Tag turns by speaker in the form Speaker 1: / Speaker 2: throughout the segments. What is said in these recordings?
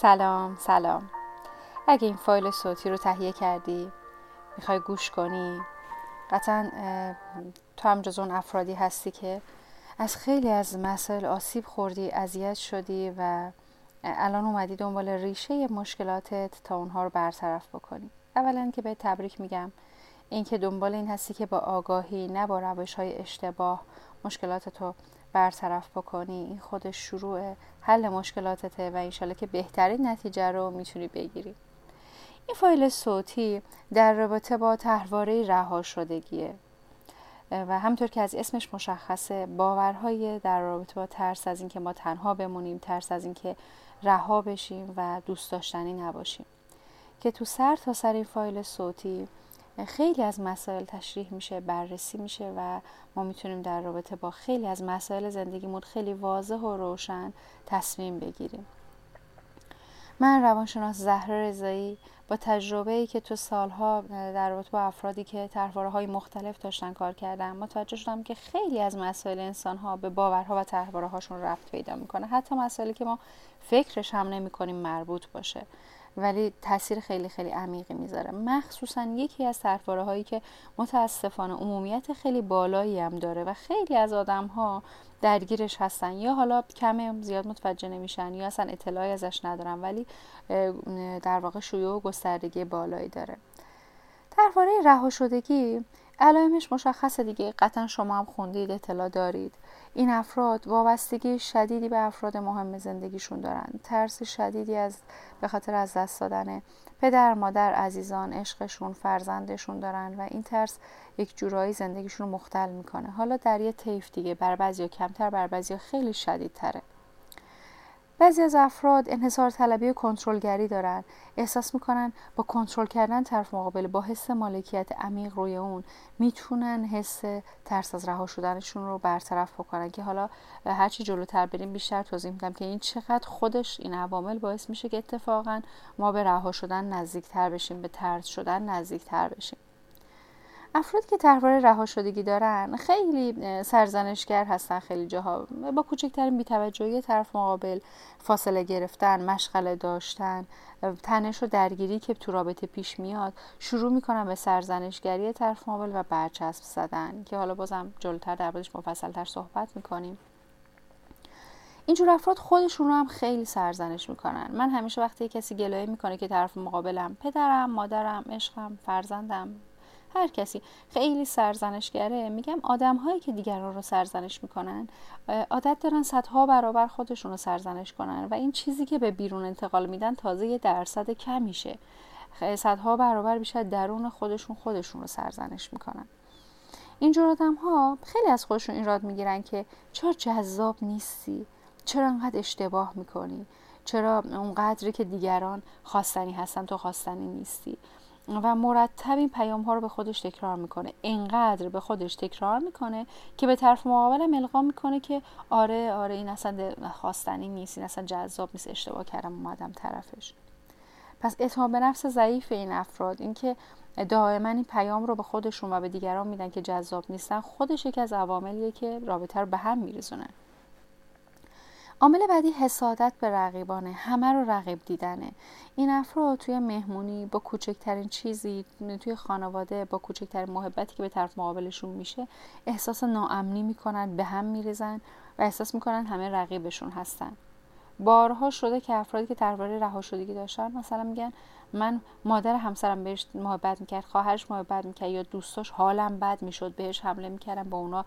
Speaker 1: سلام سلام. اگه این فایل صوتی رو تهیه کردی می‌خوای گوش کنی؟ قطعا تو هم جز اون افرادی هستی که از خیلی از مسائل آسیب خوردی اذیت شدی و الان اومدی دنبال ریشه مشکلاتت تا اونها رو برطرف بکنی. اولا که به تبریک میگم. اینکه دنبال این هستی که با آگاهی نه با روش های اشتباه مشکلات تو برطرف بکنی این خودش شروع حل مشکلاتته و انشالله که بهترین نتیجه رو می‌تونی بگیری. این فایل صوتی در رابطه با تحواره رها شدگیه. و همطور که از اسمش مشخصه باورهای در رابطه با ترس از اینکه ما تنها بمونیم ترس از اینکه رها بشیم و دوست داشتنی نباشیم. که تو سر تا سر این فایل صوتی خیلی از مسائل تشریح میشه بررسی میشه و ما می‌تونیم در رابطه با خیلی از مسائل زندگیمون خیلی واضح و روشن تصمیم بگیریم. من روانشناس زهره رضایی با تجربه ای که تو سالها در رابطه با افرادی که طرحواره های مختلف داشتن کار کردم متوجه شدم که خیلی از مسائل انسان ها به باورها و طرحواره هاشون رفت پیدا می‌کنه. حتی مسائلی که ما فکرش هم نمی کنیم مربوط باشه. ولی تاثیر خیلی خیلی عمیقی می‌ذاره. مخصوصا یکی از طرحواره هایی که متاسفانه عمومیت خیلی بالایی هم داره و خیلی از آدم ها درگیرش هستن. یا حالا کم زیاد متوجه نمیشن یا اصلا اطلاعی ازش ندارن ولی در واقع شیوع و گستردگی بالایی داره. طرحواره رها شدگی علائمش مشخصه دیگه. قطعا شما هم خوندید اطلاع دارید. این افراد وابستگی شدیدی به افراد مهم زندگیشون دارن. ترس شدیدی از به خاطر از دست دادن پدر مادر عزیزان عشقشون فرزندشون دارن و این ترس یک جورایی زندگیشون رو مختل می‌کنه. حالا در یه طیف دیگه بر بعضی کمتر بر بعضی خیلی شدیدتره. بعضی از افراد انحصار طلبی و کنترلگری دارن. احساس می‌کنن با کنترل کردن طرف مقابل با حس مالکیت عمیق روی اون می‌تونن حس ترس از رها شدنشون رو برطرف بکنن. که حالا هرچی جلوتر بریم بیشتر توضیح میدم که این چقدر خودش این عوامل باعث میشه که اتفاقا ما به رها شدن نزدیکتر بشیم به ترس شدن نزدیکتر بشیم. افرادی که طرحواره رها شدگی دارن خیلی سرزنشگر هستن خیلی جاها. با کوچکترین بیتوجهی طرف مقابل فاصله گرفتن مشغله داشتن تنش و درگیری که تو رابطه پیش میاد شروع می‌کنن به سرزنشگری طرف مقابل و برچسب زدن که حالا بازم جلوتر در مفصل مفصلتر صحبت می‌کنیم. اینجور افراد خودشون رو هم خیلی سرزنش می‌کنن. من همیشه وقتی کسی گلایه می‌کنه که طرف مقابلم پدرم مادرم عشقم فرزندم هر کسی. خیلی سرزنشگره. میگم آدم هایی که دیگران رو سرزنش می‌کنن عادت دارن صدها برابر خودشون رو سرزنش کنن و این چیزی که به بیرون انتقال میدن تازه یه درصد کمیشه. صدها برابر بیشتر درون خودشون خودشون رو سرزنش می‌کنن. اینجور آدم ها خیلی از خودشون این راد می‌گیرن که چرا جذاب نیستی؟ چرا انقدر اشتباه می‌کنی؟ چرا اونقدری که دیگران خواستنی هستن تو خواستنی نیستی؟ و مرتب این پیام ها رو به خودش تکرار می‌کنه. اینقدر به خودش تکرار می‌کنه که به طرف مقابلم القا می‌کنه که آره آره این اصلا خواستنی نیست این اصلا جذاب نیست اشتباه کردم اومدم طرفش. پس اعتماد به نفس ضعیف این افراد اینکه دائما این پیام رو به خودشون و به دیگران میدن که جذاب نیستن خودش یکی از عواملیه که رابطه رو به هم میریزونه. عامل بعدی حسادت به رقیبانه همه رو رقیب دیدنه. این افراد توی مهمونی با کوچکترین چیزی توی خانواده با کوچکترین محبتی که به طرف مقابلشون میشه احساس ناامنی می‌کنن به هم میریزن و احساس می‌کنن همه رقیبشون هستن. بارها شده که افرادی که درباره رها شدگی داشتن مثلا میگن من مادر همسرم بهش محبت می‌کرد خواهرش محبت می‌کرد یا دوستاش حالم بد می‌شد بهش حمله می‌کردم با اونا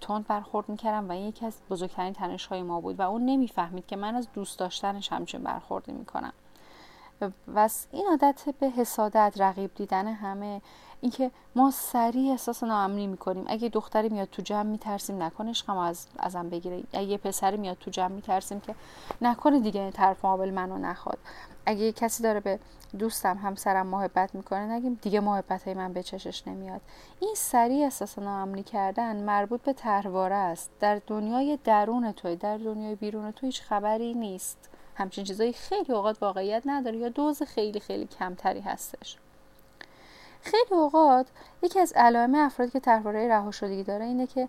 Speaker 1: تند برخورد می‌کردم و این یکی از بزرگترین تنش های ما بود و اون نمی‌فهمید که من از دوست داشتنش همچین برخوردی می‌کنم. و این عادت به حسادت رقیب دیدن همه. اینکه ما سریع احساس ناامنی می‌کنیم. اگه دختری میاد تو جمع میترسیم نکنه عشقم از ازم بگیره. اگه پسری میاد تو جمع میترسیم که نکنه دیگه طرف مقابل منو نخواد. اگه کسی داره به دوستم همسرم محبت می‌کنه نگیم دیگه محبت های من به چشش نمیاد. این سریع احساس ناامنی کردن مربوط به ترواره است. در دنیای درون توی در دنیای بیرون تو هیچ خبری نیست. همچین چیزایی خیلی اوقات واقعیت نداره یا دوز خیلی خیلی کمتری هستش. خیلی اوقات یکی از علائم افرادی که درباره رها شدگی داره اینه که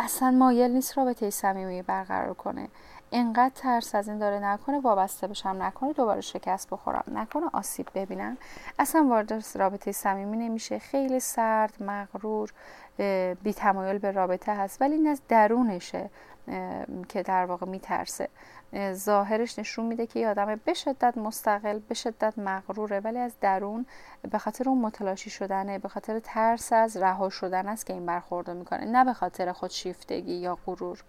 Speaker 1: اصلا مایل نیست رابطه صمیمی برقرار کنه. انقدر ترس از این داره نکنه وابسته بشم نکنه دوباره شکست بخورم نکنه آسیب ببینم. اصلا وارد رابطه صمیمی نمیشه. خیلی سرد مغرور بی تمایل به رابطه هست ولی این از درونشه که در واقع میترسه. ظاهرش نشون میده که یه آدم به شدت مستقل به شدت مغروره ولی از درون به خاطر اون متلاشی شدنه به خاطر ترس از رها شدن است که این برخورد می‌کنه. نه به خاطر خودشیفتگی یا غرور.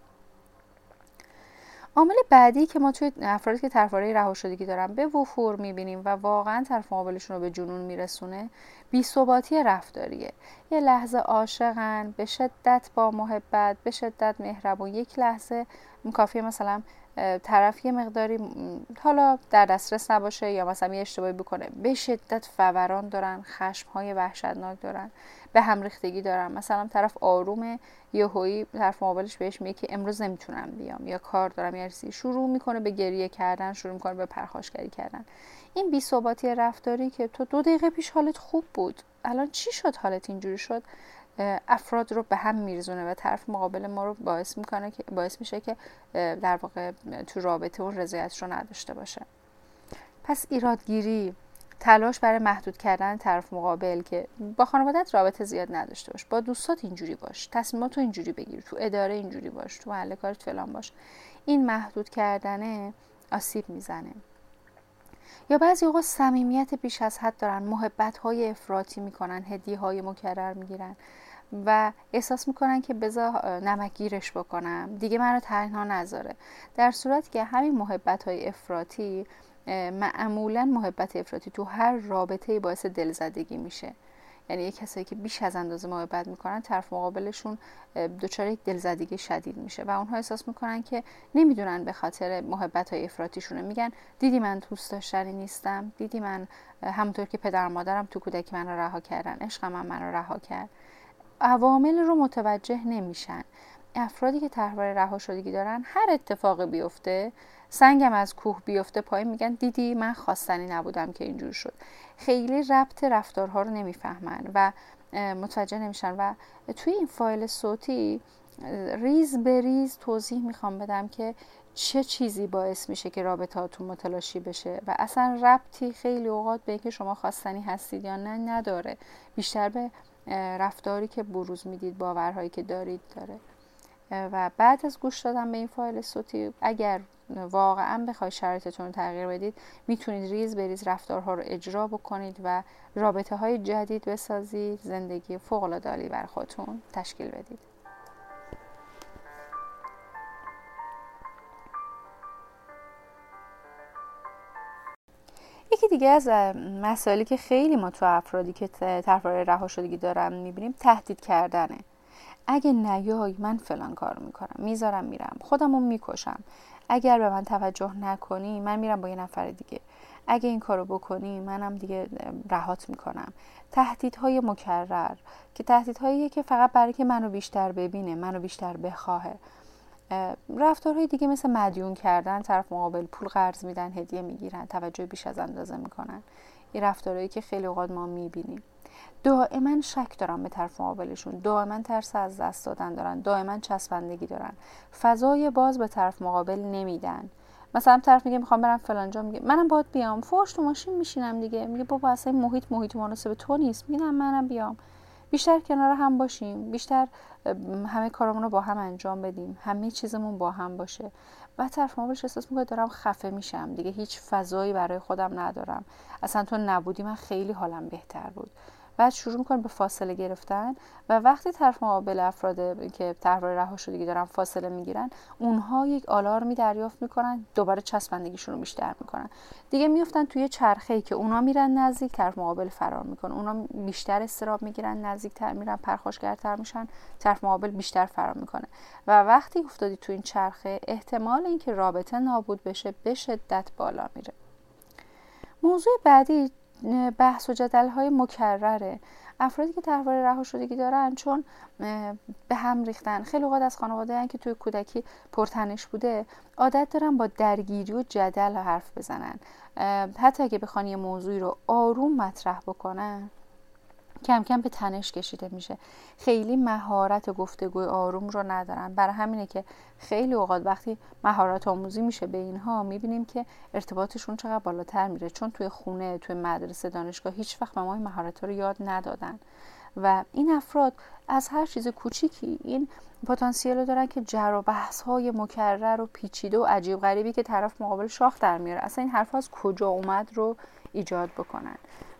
Speaker 1: عامل بعدی که ما توی افرادی که طرفدارای رها شدگی دارن به وفور می‌بینیم و واقعا طرف مقابلشون رو به جنون میرسونه ثباتی رفتاریه. یه لحظه عاشقن به شدت با محبت به شدت مهربون یک لحظه کافیه مثلا طرف یه مقداری حالا در دسترس نباشه یا مثلا یه اشتباهی بکنه به شدت فوران دارن خشم های وحشتناک دارن به هم ریختگی دارن. مثلا طرف آرومه هایی طرف مقابلش بهش میگه که امروز نمی‌تونم بیام یا کار دارم. یا شروع می‌کنه به گریه کردن شروع می‌کنه به پرخاشگری کردن. این بی رفتاری که تو دو دقیقه پیش حالت خوب بود. الان چی شد حالت اینجوری شد؟ افراد رو به هم میرزونه و طرف مقابل ما رو باعث می‌کنه که باعث میشه که در واقع تو رابطه اون رضایت رو نداشته باشه. پس ایرادگیری تلاش برای محدود کردن طرف مقابل که با خانوادت رابطه زیاد نداشته باش با دوستات اینجوری باش تصمیمات تو اینجوری بگیر تو اداره اینجوری باش تو محل کارت فلان باش. این محدود کردنه آسیب می‌زنه. یا بعضی اوقات صمیمیت بیش از حد دارن محبت های افراطی می‌کنن هدیه های مکرر می‌گیرن و احساس می‌کنن که بذار نمکگیرش بکنم. دیگه من رو تنها نذاره. در صورتی که همین محبت های افراطی معمولا محبت افراطی تو هر رابطه باعث دلزدگی میشه. یعنی یک کسایی که بیش از اندازه محبت می‌کنن طرف مقابلشون دچار یک دلزدگی شدید میشه و اونها احساس می‌کنن که نمی‌دونن به خاطر محبت های افراطیشونه. میگن دیدی من دوست داشتنی نیستم دیدی من همونطور که پدر مادرم تو کودکی من رو رها کردن عشق من من رو رها کرد. عوامل رو متوجه نمیشن. افرادی که تحوار رها شدگی دارن هر اتفاقی بیفته سنگم از کوه بیفته پایین میگن دیدی من خواستنی نبودم که اینجور شد. خیلی ربط رفتارها رو نمی‌فهمن و متوجه نمیشن و توی این فایل صوتی ریز به ریز توضیح می‌خوام بدم که چه چیزی باعث میشه که رابطاتون متلاشی بشه و اصلا ربطی خیلی اوقات به اینکه شما خواستنی هستید یا نه نداره. بیشتر به رفتاری که بروز می‌دید باورهایی که دارید داره. و بعد از گوش دادن به این فایل صوتی اگر واقعا بخوای شرایطتون رو تغییر بدید می‌تونید ریز به رفتارها رو اجرا بکنید و رابطه های جدید بسازید زندگی فوق العاده بر خودتون تشکیل بدید. یکی دیگه از مسائلی که خیلی ما تو افرادی که طرفدار رها شدگی دارن می‌بینیم تهدید کردنه. اگه نیای من فلان کار می‌کنم می‌ذارم میرم. خودمو می‌کشم. اگر به من توجه نکنی من میرم با یه نفر دیگه. اگه این کارو بکنی منم دیگه رهات می‌کنم. تهدیدهای مکرر که تهدیدهایی که فقط برای که منو بیشتر ببینه منو بیشتر بخواهه رفتارهای دیگه مثل مدیون کردن طرف مقابل پول قرض میدن هدیه می‌گیرن توجه بیش از اندازه می‌کنن. این رفتارهایی که خیلی اوقات ما می‌بینیم. دائما شک دارن به طرف مقابلشون دائما ترس از دست دادن دارن دائما چسبندگی دارن. فضای باز به طرف مقابل نمیدن. مثلا طرف میگه می‌خوام برم فلانجا میگه منم باید بیام. فوش تو ماشین میشینم دیگه. میگه بابا اصلا محیط محیط مناسب تو نیست. میگه منم بیام. بیشتر کنار هم باشیم. بیشتر همه کارمون رو با هم انجام بدیم. همه چیزمون با هم باشه. و طرف مقابلش احساس می‌کنه دارم خفه میشم. دیگه هیچ فضایی برای خودم ندارم. اصلا تو نبودی من خیلی حالم بهتر بود. بعد شروع می‌کنه به فاصله گرفتن و وقتی طرف مقابل افراد که طرح رها شدگی دارن فاصله می‌گیرن اونها یک آلارمی دریافت می‌کنن دوباره چسبندگیشون رو بیشتر می‌کنن. دیگه میفتن توی چرخه ای که اونا میرن نزدیک طرف مقابل فرار می‌کنه. اونا بیشتر استراب می‌گیرن نزدیکتر میرن پرخاشگرتر میشن طرف مقابل بیشتر فرار می‌کنه. و وقتی افتادی تو این چرخه احتمال اینکه رابطه نابود بشه به شدت بالا میره. موضوع بعدی بحث و جدل های مکرره. افرادی که تحوار رها شدگی دارن چون به هم ریختن. خیلی اوقات از خانواده که توی کودکی پرتنش بوده عادت دارن با درگیری و جدل حرف بزنن. حتی اگه بخوان یه موضوعی رو آروم مطرح بکنن. کم کم به تنش کشیده میشه. خیلی مهارت گفتگوی آروم رو ندارن. برای همینه که خیلی اوقات وقتی مهارت آموزی میشه به اینها می‌بینیم که ارتباطشون چقدر بالاتر میره. چون توی خونه توی مدرسه دانشگاه هیچ وقت به ما این مهارت ها رو یاد ندادن. و این افراد از هر چیز کوچیکی این پتانسیل رو دارن که جر و بحث های مکرر و پیچیده و عجیب غریبی که طرف مقابل شاخ در میاره. اصلا این حرف از کجا اومد رو ایجاد بکنن.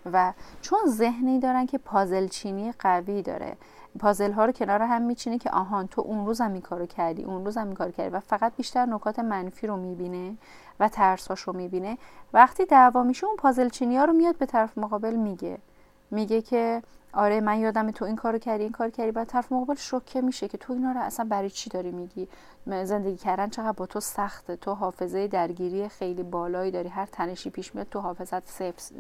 Speaker 1: و چون ذهنی دارن که پازل چینی قوی داره. پازل ها رو کنار هم میچینه که آهان تو اون روز هم این کارو کردی اون روز هم این کارو کردی و فقط بیشتر نکات منفی رو می‌بینه و ترساش رو می‌بینه. وقتی دعوا میشه اون پازل چینی ها رو میاد به طرف مقابل میگه. میگه که آره من یادم تو این کارو کردی این کار کردی. بعد طرف مقابل شوکه میشه که تو اینا رو اصلا برای چی داری میگی؟ زندگی کردن چقدر با تو سخته؟ تو حافظه درگیری خیلی بالایی داری. هر تنشی پیش میاد تو حافظت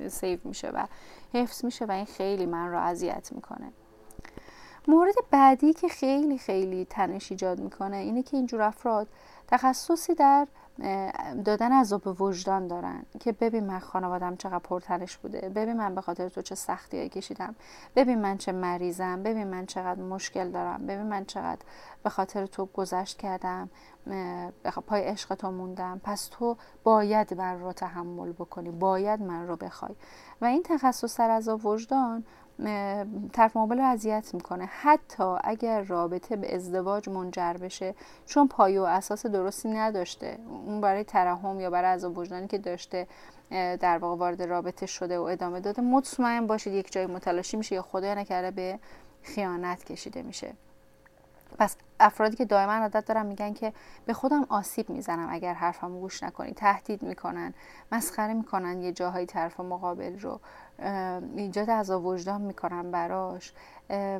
Speaker 1: سیف میشه و حفظ میشه و این خیلی من رو اذیت می‌کنه. مورد بعدی که خیلی خیلی تنش ایجاد می‌کنه اینه که اینجور افراد تخصصی در دادن عذاب وجدان دارن. که ببین من خانوادم چقدر پرتنش بوده. ببین من به خاطر تو چه سختی کشیدم. ببین من چه مریضم. ببین من چقدر مشکل دارم. ببین من چقدر به خاطر تو گذشت کردم. پای عشق تو موندم. پس تو باید من رو تحمل بکنی. باید من رو بخوای. و این تخصص سر عذاب وجدان طرف مقابل رو اذیت می‌کنه. حتی اگر رابطه به ازدواج منجر بشه چون پایه و اساس درستی نداشته. اون برای ترحم یا برای عذاب وجدانی که داشته در واقع وارد رابطه شده و ادامه داده مطمئن باشید یک جای متلاشی میشه یا خدای نکرده به خیانت کشیده میشه. پس افرادی که دائما عادت دارن میگن که به خودم آسیب می‌زنم اگر حرفمو گوش نکنی تهدید می‌کنن مسخره می‌کنن یه جاهای طرف مقابل رو ایجاد عذاب وجدان می‌کنن براش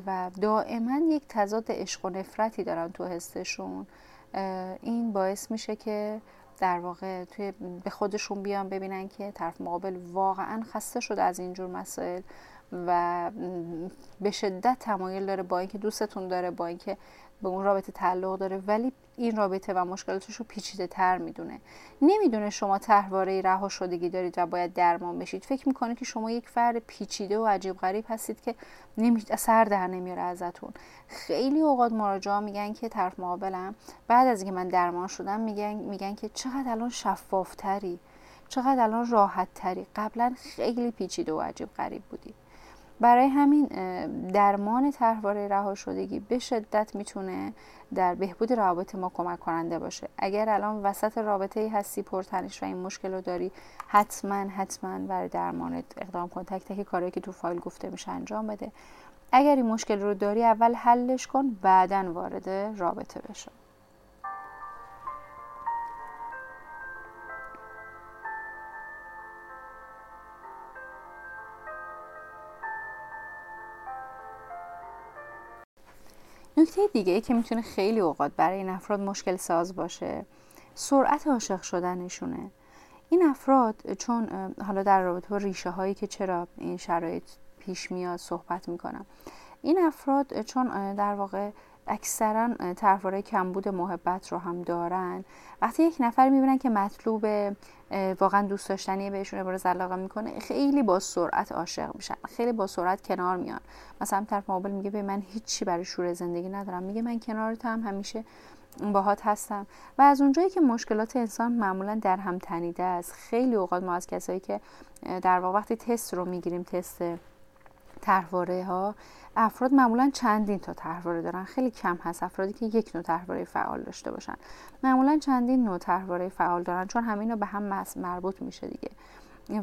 Speaker 1: و دائما یک تضاد عشق و نفرتی دارن تو حسشون. این باعث میشه که در واقع توی به خودشون بیان ببینن که طرف مقابل واقعا خسته شده از اینجور مسائل و به شدت تمایل داره با اینکه دوستتون داره با اینکه به اون رابطه تعلق داره ولی این رابطه و مشکلاتش رو پیچیده تر می‌دونه. نمی‌دونه شما تحواره رها شدگی دارید و باید درمان بشید. فکر می‌کنه که شما یک فرد پیچیده و عجیب غریب هستید که نمی... سر در نمیاره ازتون. خیلی اوقات مراجعا میگن که طرف مقابلم بعد از اینکه من درمان شدم میگن میگن که چقدر الان شفافتری چقدر الان راحت تری قبلا خیلی پیچیده و عجیب غریب بودی. برای همین درمان طرحواره رها شدگی به شدت می‌تونه در بهبود روابط ما کمک کننده باشه. اگر الان وسط رابطه ای هستی پرتنش و این مشکل رو داری حتما حتما برای درمانت اقدام کن. تک تک کارهایی که تو فایل گفته میشه انجام بده. اگر این مشکل رو داری اول حلش کن بعدا وارد رابطه بشو. نکته دیگه ای که می‌تونه خیلی اوقات برای این افراد مشکل ساز باشه سرعت عاشق شدنشونه. این افراد چون حالا در رابطه با ریشه هایی که چرا این شرایط پیش میاد صحبت می‌کنم. این افراد چون در واقع اکثرا طرفدارای کمبود محبت رو هم دارن. وقتی یک نفر می‌بینن که مطلوب واقعا دوست داشتنی بهشون ابراز علاقه می‌کنه خیلی با سرعت عاشق میشن خیلی با سرعت کنار میان. مثلا طرف مقابل میگه به من هیچی برای شور زندگی ندارم. میگه من کنارت هم همیشه باهات هستم. و از اونجایی که مشکلات انسان معمولا در هم تنیده است خیلی اوقات ما از کسایی که در واقع وقتی تست رو می‌گیریم تست طرحواره ها افراد معمولا چندین تا طرحواره دارن. خیلی کم هست افرادی که یک نوع طرحواره فعال داشته باشن. معمولا چندین نوع طرحواره فعال دارن چون همین به هم مربوط میشه دیگه.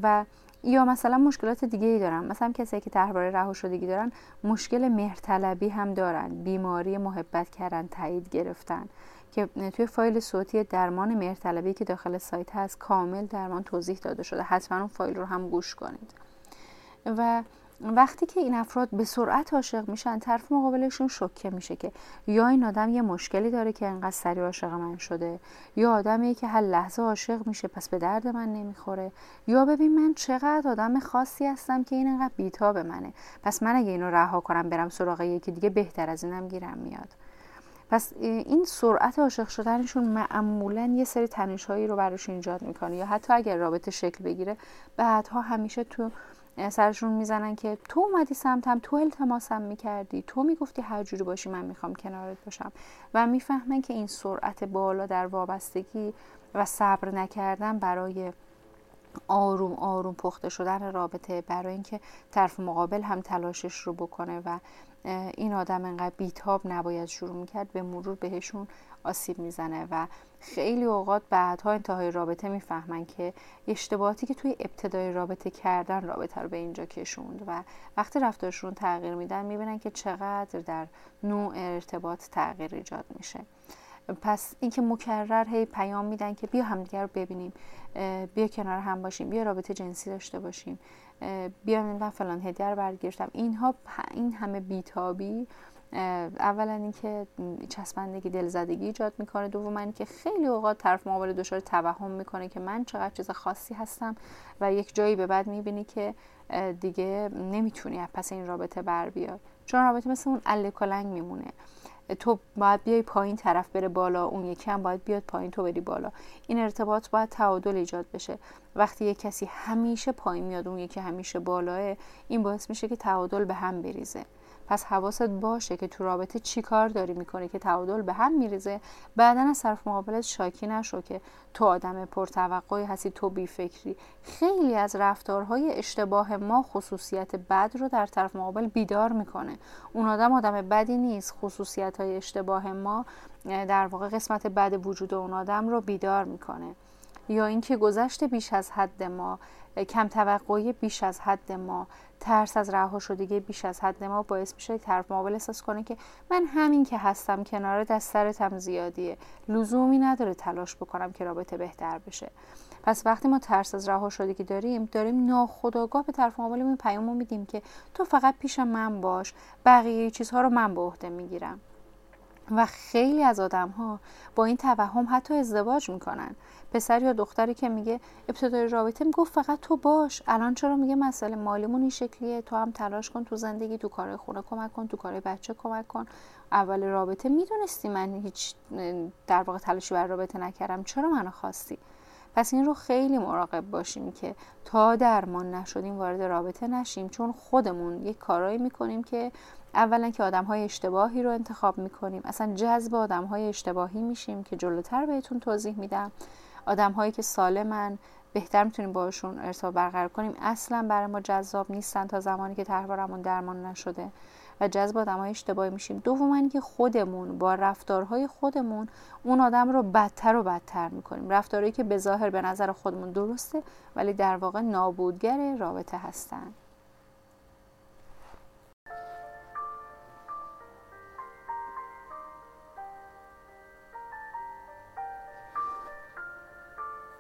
Speaker 1: و یا مثلا مشکلات دیگه ای دارن. مثلا کسایی که طرحواره رها شدگی دارن مشکل مهرطلبی هم دارن. بیماری محبت کردن تایید گرفتن. که توی فایل صوتی درمان مهرطلبی که داخل سایت هست کامل درمان توضیح داده شده. حتما اون فایل رو هم گوش کنید. و وقتی که این افراد به سرعت عاشق میشن طرف مقابلشون شوکه میشه که یا این آدم یه مشکلی داره که انقدر سریع عاشق من شده یا آدمی که هر لحظه عاشق میشه پس به درد من نمی‌خوره یا ببین من چقدر آدم خاصی هستم که این انقدر بیتا به منه. پس من اگه اینو رها کنم برم سراغ یکی دیگه بهتر از اینم گیرم میاد. پس این سرعت عاشق شدنشون معمولا یه سری تنشهایی رو براشون ایجاد می‌کنه. یا حتی اگر رابطه شکل بگیره بعدها همیشه تو سرشون می‌زنن که تو اومدی سمتم تو التماسم می‌کردی تو می‌گفتی هر جوری باشی من می‌خوام کنارت باشم. و می‌فهمن که این سرعت بالا در وابستگی و صبر نکردن برای آروم آروم پخته شدن رابطه برای اینکه طرف مقابل هم تلاشش رو بکنه و این آدم انقدر بیتاب نباید شروع می‌کرد به مرور بهشون آسیب می‌زنه و خیلی اوقات بعدها انتهای رابطه می‌فهمن که اشتباهاتی که توی ابتدای رابطه کردن رابطه رو به اینجا کشوند و وقتی رفتارشون تغییر میدن می‌بینن که چقدر در نوع ارتباط تغییر ایجاد میشه. پس اینکه مکرر هی پیام میدن که بیا همدیگر رو ببینیم بیا کنار هم باشیم بیا رابطه جنسی داشته باشیم. بیا من فلان هدیه رو اینها این همه بیتابی اولا اینکه چسبندگی دلزدگی ایجاد می‌کنه. دوم اینکه خیلی اوقات طرف مقابل دچار توهم می‌کنه که من چقدر چیز خاصی هستم و یک جایی به بعد می‌بینی که دیگه نمی‌تونی پس این رابطه بر بیاد چون رابطه مثل اون اله کلنگ میمونه. تو باید بیای پایین طرف بره بالا اون یکی هم باید بیاد پایین تو بری بالا. این ارتباط باید تعادل ایجاد بشه. وقتی یه کسی همیشه پایین میاد اون یکی همیشه بالاه این باعث میشه که تعادل به هم بریزه. پس حواست باشه که تو رابطه چی کار داری می‌کنه که تعادل به هم میریزه. بعدا از طرف مقابلت شاکی نشو که تو آدم پرتوقعی هستی تو بی فکری خیلی از رفتارهای اشتباه ما خصوصیت بد رو در طرف مقابل بیدار می‌کنه. اون آدم آدم بدی نیست. خصوصیت های اشتباه ما در واقع قسمت بد وجود اون آدم رو بیدار می‌کنه. یا اینکه گذشت بیش از حد ما کم توقعی بیش از حد ما ترس از رها شدگی بیش از حد ما باعث میشه طرف مقابل احساس کنه که من همین که هستم کنار دست سرتم زیادیه. لزومی نداره تلاش بکنم که رابطه بهتر بشه. پس وقتی ما ترس از رها شدگی داریم داریم ناخودآگاه به طرف مقابلمون پیامو میدیم که تو فقط پیش من باش بقیه چیزها رو من به عهده می‌گیرم. و خیلی از آدم ها با این توهم حتی ازدواج می‌کنن. پسر یا دختری که میگه ابتدای رابطه می‌گفت فقط تو باش. الان چرا میگه مسئله مالیمون این شکلیه؟ تو هم تلاش کن تو زندگی تو کار خونه کمک کن تو کار بچه کمک کن. اول رابطه می‌دونستی من هیچ در واقع تلاشی بر رابطه نکردم چرا منو خواستی؟ پس این رو خیلی مراقب باشیم که تا درمان نشدیم وارد رابطه نشیم چون خودمون یک کارایی می‌کنیم که اولا که آدم های اشتباهی رو انتخاب می‌کنیم. اصلا جذب آدم های اشتباهی میشیم که جلوتر بهتون توضیح میدم. آدم هایی که سالمن بهتر می‌تونیم باشون ارتباط برقرار کنیم. اصلا برای ما جذاب نیستن تا زمانی که تحوارمون درمان نشده و جذب آدم های اشتباهی میشیم. دوم که خودمون با رفتارهای خودمون اون آدم رو بدتر و بدتر می‌کنیم. رفتارهایی که به ظاهر به نظر خودمون درسته ولی در واقع نابودگر رابطه هستن.